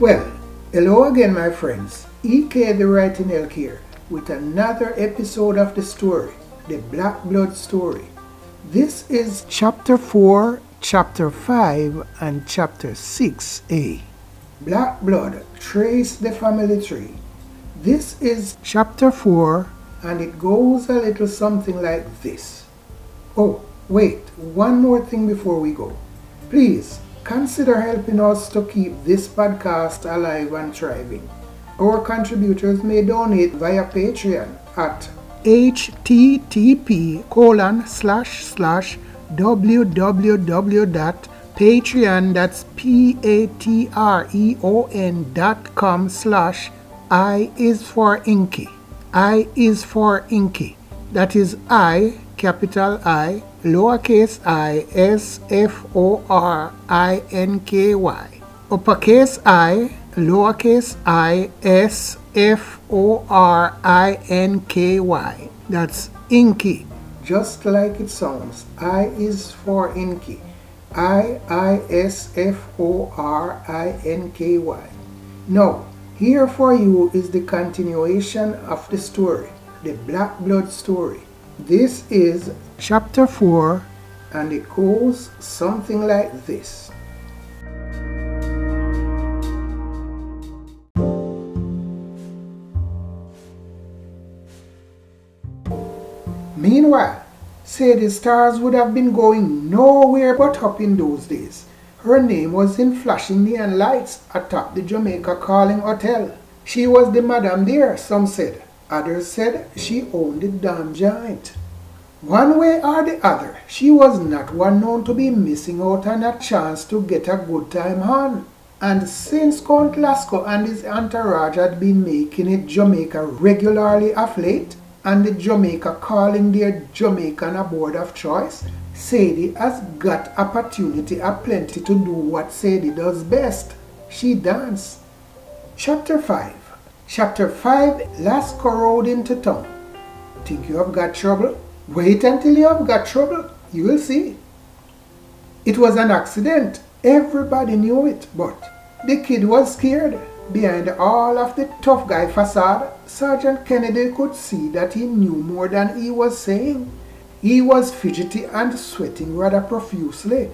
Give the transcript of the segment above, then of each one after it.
Well, hello again, my friends. EK the Writing Elk here with another episode of the story, the Black Blood story. This is chapter 4, chapter 5, and chapter 6a. Black Blood Trace the Family Tree. This is chapter 4, and it goes a little something like this. Oh, wait, one more thing before we go. Please consider helping us to keep this podcast alive and thriving. Our contributors may donate via Patreon at http colon slash slash www.patreon that's p-a-t-r-e-o-n dot com slash i is for inky i is for inky that is i capital i lowercase i s f o r i n k y. Uppercase i lowercase i s f o r i n k y. That's inky. Just like it sounds i is for inky. I i s f o r i n k y. Now here for you is the continuation of the story the black blood story this is chapter 4 and it goes something like this. Meanwhile, Sadie Stars would have been going nowhere but up in those days. Her name was in flashing neon lights atop the Jamaica Calling Hotel. She was the madam there, some said. Others said she owned the damn giant. One way or the other, she was not one known to be missing out on a chance to get a good time on. And since Count Lasco and his entourage had been making it Jamaica regularly of late, and the Jamaica calling their Jamaican aboard of choice, Sadie has got opportunity aplenty to do what Sadie does best. She dance. Chapter 5 Chapter 5 Lasco rode into town. Think you have got trouble? Wait until you have got trouble. You will see. It was an accident. Everybody knew it, but the kid was scared. Behind all of the tough guy facade, Sergeant Kennedy could see that he knew more than he was saying. He was fidgety and sweating rather profusely.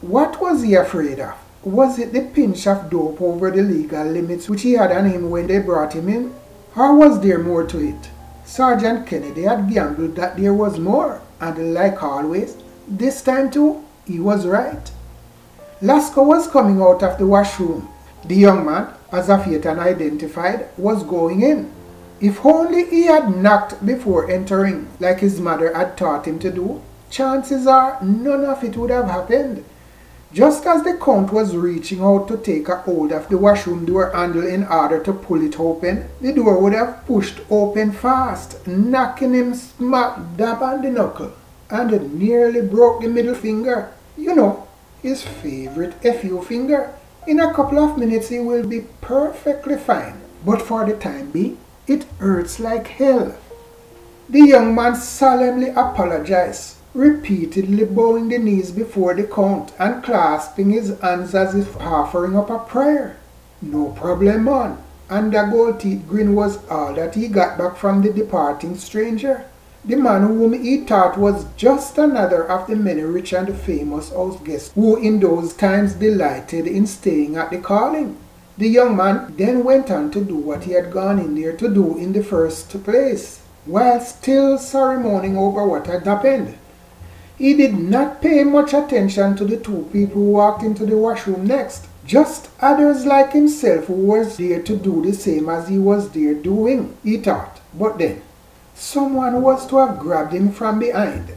What was he afraid of? Was it the pinch of dope over the legal limits which he had on him when they brought him in? Or was there more to it? Sergeant Kennedy had gambled that there was more, and like always, this time too, he was right. Lasco was coming out of the washroom. The young man, as of yet unidentified, was going in. If only he had knocked before entering, like his mother had taught him to do, chances are none of it would have happened. Just as the count was reaching out to take a hold of the washroom door handle in order to pull it open, the door would have pushed open fast, knocking him smack dab on the knuckle, and it nearly broke the middle finger. You know, his favorite FU finger. In a couple of minutes he will be perfectly fine, but for the time being, it hurts like hell. The young man solemnly apologized repeatedly bowing the knees before the count and clasping his hands as if offering up a prayer. No problem, man. And the gold teeth grin was all that he got back from the departing stranger. The man whom he thought was just another of the many rich and famous house guests who in those times delighted in staying at the calling. The young man then went on to do what he had gone in there to do in the first place, while still ceremonying over what had happened. He did not pay much attention to the two people who walked into the washroom next, just others like himself who was there to do the same as he was there doing, he thought. But then, someone was to have grabbed him from behind.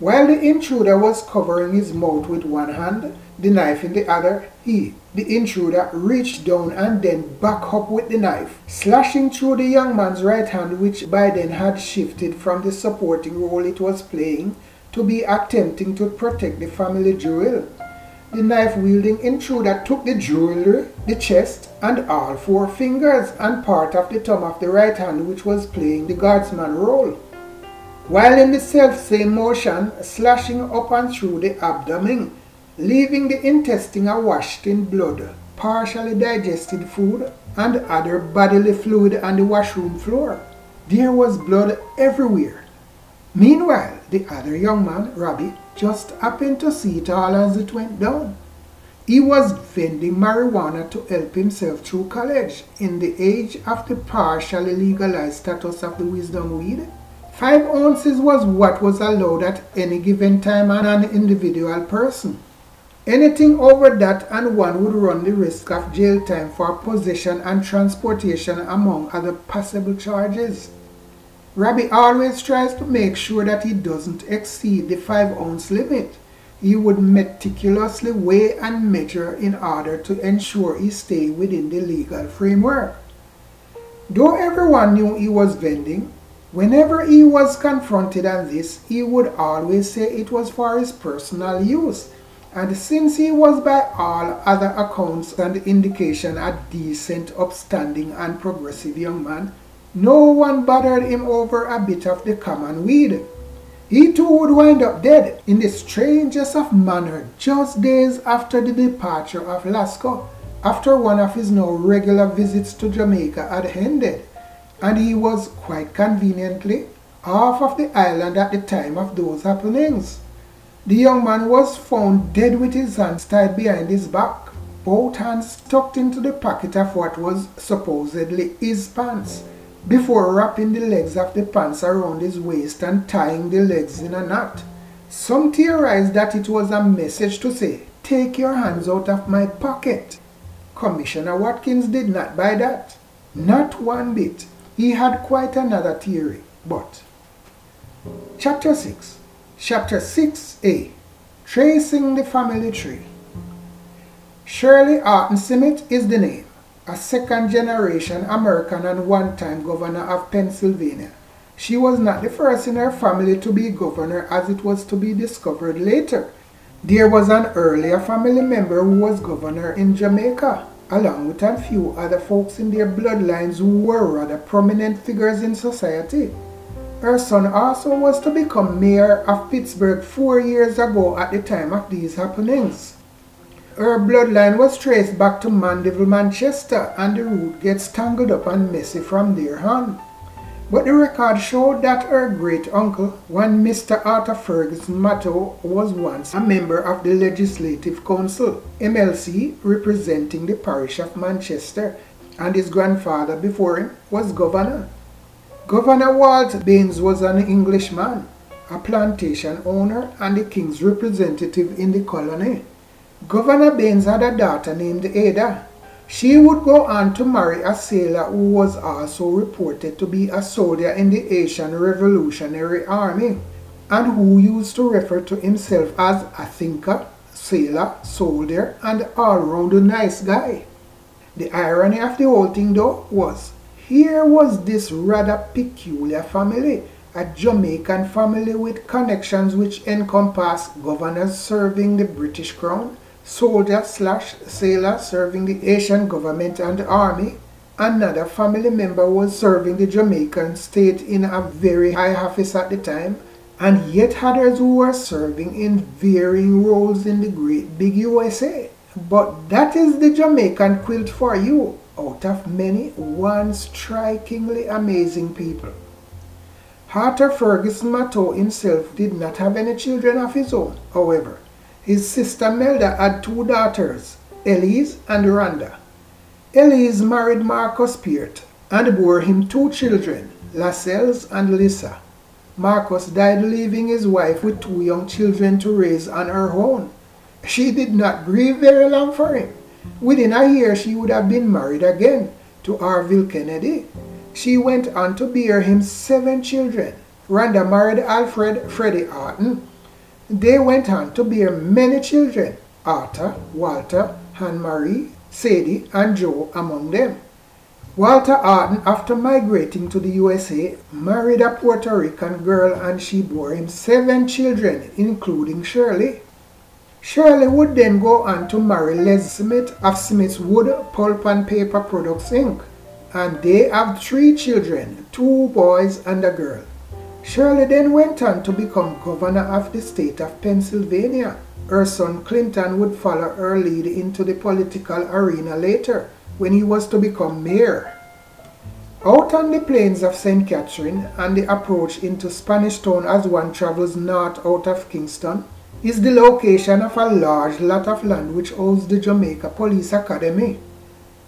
While the intruder was covering his mouth with one hand, the knife in the other, he, the intruder, reached down and then back up with the knife, slashing through the young man's right hand which by then had shifted from the supporting role it was playing to be attempting to protect the family jewel. The knife-wielding intruder took the jewelry, the chest, and all four fingers and part of the thumb of the right hand which was playing the guardsman role. While in the self-same motion, slashing up and through the abdomen, leaving the intestine washed in blood. partially digested food and other bodily fluid on the washroom floor. There was blood everywhere. Meanwhile, the other young man, Robbie, just happened to see it all as it went down. He was vending marijuana to help himself through college in the age of the partially legalized status of the wisdom weed. Five ounces was what was allowed at any given time on an individual person. Anything over that and one would run the risk of jail time for possession and transportation among other possible charges. Robbie always tries to make sure that he doesn't exceed the 5 ounce limit. He would meticulously weigh and measure in order to ensure he stay within the legal framework. Though everyone knew he was vending, whenever he was confronted on this, he would always say it was for his personal use. And since he was by all other accounts and indication a decent, upstanding and progressive young man, no one bothered him over a bit of the common weed. He too would wind up dead in the strangest of manner just days after the departure of Lasco, after one of his now regular visits to Jamaica had ended, and he was quite conveniently off of the island at the time of those happenings. The young man was found dead with his hands tied behind his back, both hands tucked into the pocket of what was supposedly his pants before wrapping the legs of the pants around his waist and tying the legs in a knot. Some theorized that it was a message to say, Take your hands out of my pocket. Commissioner Watkins did not buy that. Not one bit. He had quite another theory. But, Chapter 6, Chapter 6a Tracing the Family Tree. Shirley Horton Simmet is the name a second generation American and one time governor of Pennsylvania. She was not the first in her family to be governor as it was to be discovered later. There was an earlier family member who was governor in Jamaica, along with a few other folks in their bloodlines who were rather prominent figures in society. Her son also was to become mayor of Pittsburgh four years ago at the time of these happenings her bloodline was traced back to Mandeville, Manchester, and the root gets tangled up and messy from there on. But the record showed that her great uncle, one Mr. Arthur Ferguson Matto, was once a member of the Legislative Council, MLC, representing the parish of Manchester, and his grandfather before him was governor. Governor Walt Baines was an Englishman, a plantation owner, and the king's representative in the colony. Governor Baines had a daughter named Ada. She would go on to marry a sailor who was also reported to be a soldier in the Haitian Revolutionary Army and who used to refer to himself as a thinker, sailor, soldier, and all-round nice guy. The irony of the whole thing though was, here was this rather peculiar family, a Jamaican family with connections which encompass governors serving the British Crown, soldier slash sailor serving the Haitian government and army. Another family member was serving the Jamaican state in a very high office at the time, and yet others who were serving in varying roles in the great big USA. But that is the Jamaican quilt for you, out of many, one strikingly amazing people. Arthur Ferguson Matto himself did not have any children of his own, however, his sister Melda had two daughters, Elise and Rhonda. Elise married Marcus Peart and bore him two children, Lascelles and Lisa. Marcus died leaving his wife with two young children to raise on her own. She did not grieve very long for him. Within a year she would have been married again to Arville Kennedy. She went on to bear him seven children. Rhonda married Alfred Freddie Horton they went on to bear many children, Arthur, Walter, Anne-Marie, Sadie, and Joe among them. Walter Horton, after migrating to the USA, married a Puerto Rican girl and she bore him seven children, including Shirley. Shirley would then go on to marry Les Smith of Smith's Wood Pulp and Paper Products Inc. And they have three children, two boys and a girl. Shirley then went on to become governor of the state of Pennsylvania. her son Clinton would follow her lead into the political arena later when he was to become mayor. Out on the plains of St. Catherine and the approach into Spanish Town as one travels north out of Kingston is the location of a large lot of land which holds the Jamaica Police Academy.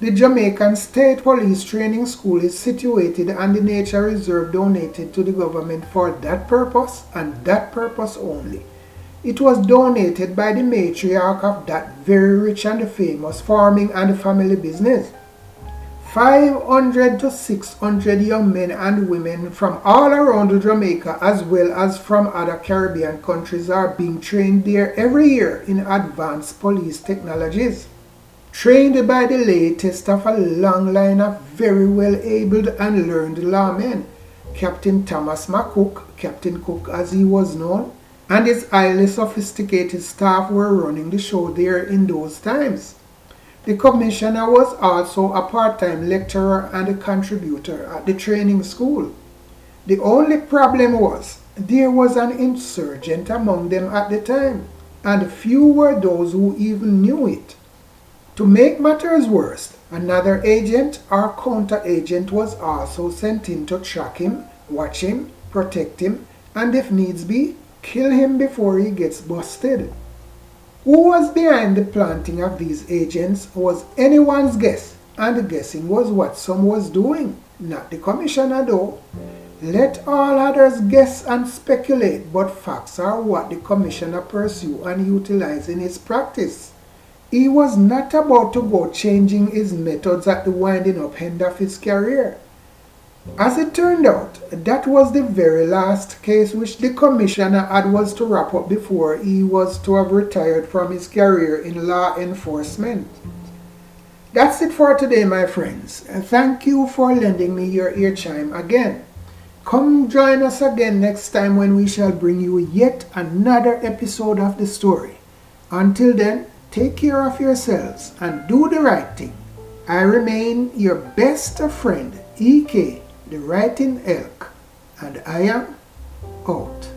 The Jamaican State Police Training School is situated on the nature reserve donated to the government for that purpose and that purpose only. It was donated by the matriarch of that very rich and famous farming and family business. 500 to 600 young men and women from all around Jamaica as well as from other Caribbean countries are being trained there every year in advanced police technologies. Trained by the latest of a long line of very well abled and learned lawmen, Captain Thomas McCook, Captain Cook as he was known, and his highly sophisticated staff were running the show there in those times. The commissioner was also a part-time lecturer and a contributor at the training school. The only problem was there was an insurgent among them at the time, and few were those who even knew it. To make matters worse, another agent or counter-agent was also sent in to track him, watch him, protect him, and if needs be, kill him before he gets busted. Who was behind the planting of these agents was anyone's guess, and guessing was what some was doing, not the commissioner though. Let all others guess and speculate, but facts are what the commissioner pursue and utilize in his practice. He was not about to go changing his methods at the winding up end of his career. As it turned out, that was the very last case which the commissioner had was to wrap up before he was to have retired from his career in law enforcement. That's it for today, my friends. Thank you for lending me your ear chime again. Come join us again next time when we shall bring you yet another episode of the story. Until then, take care of yourselves and do the right thing. I remain your best friend, EK the writing elk, and I am out.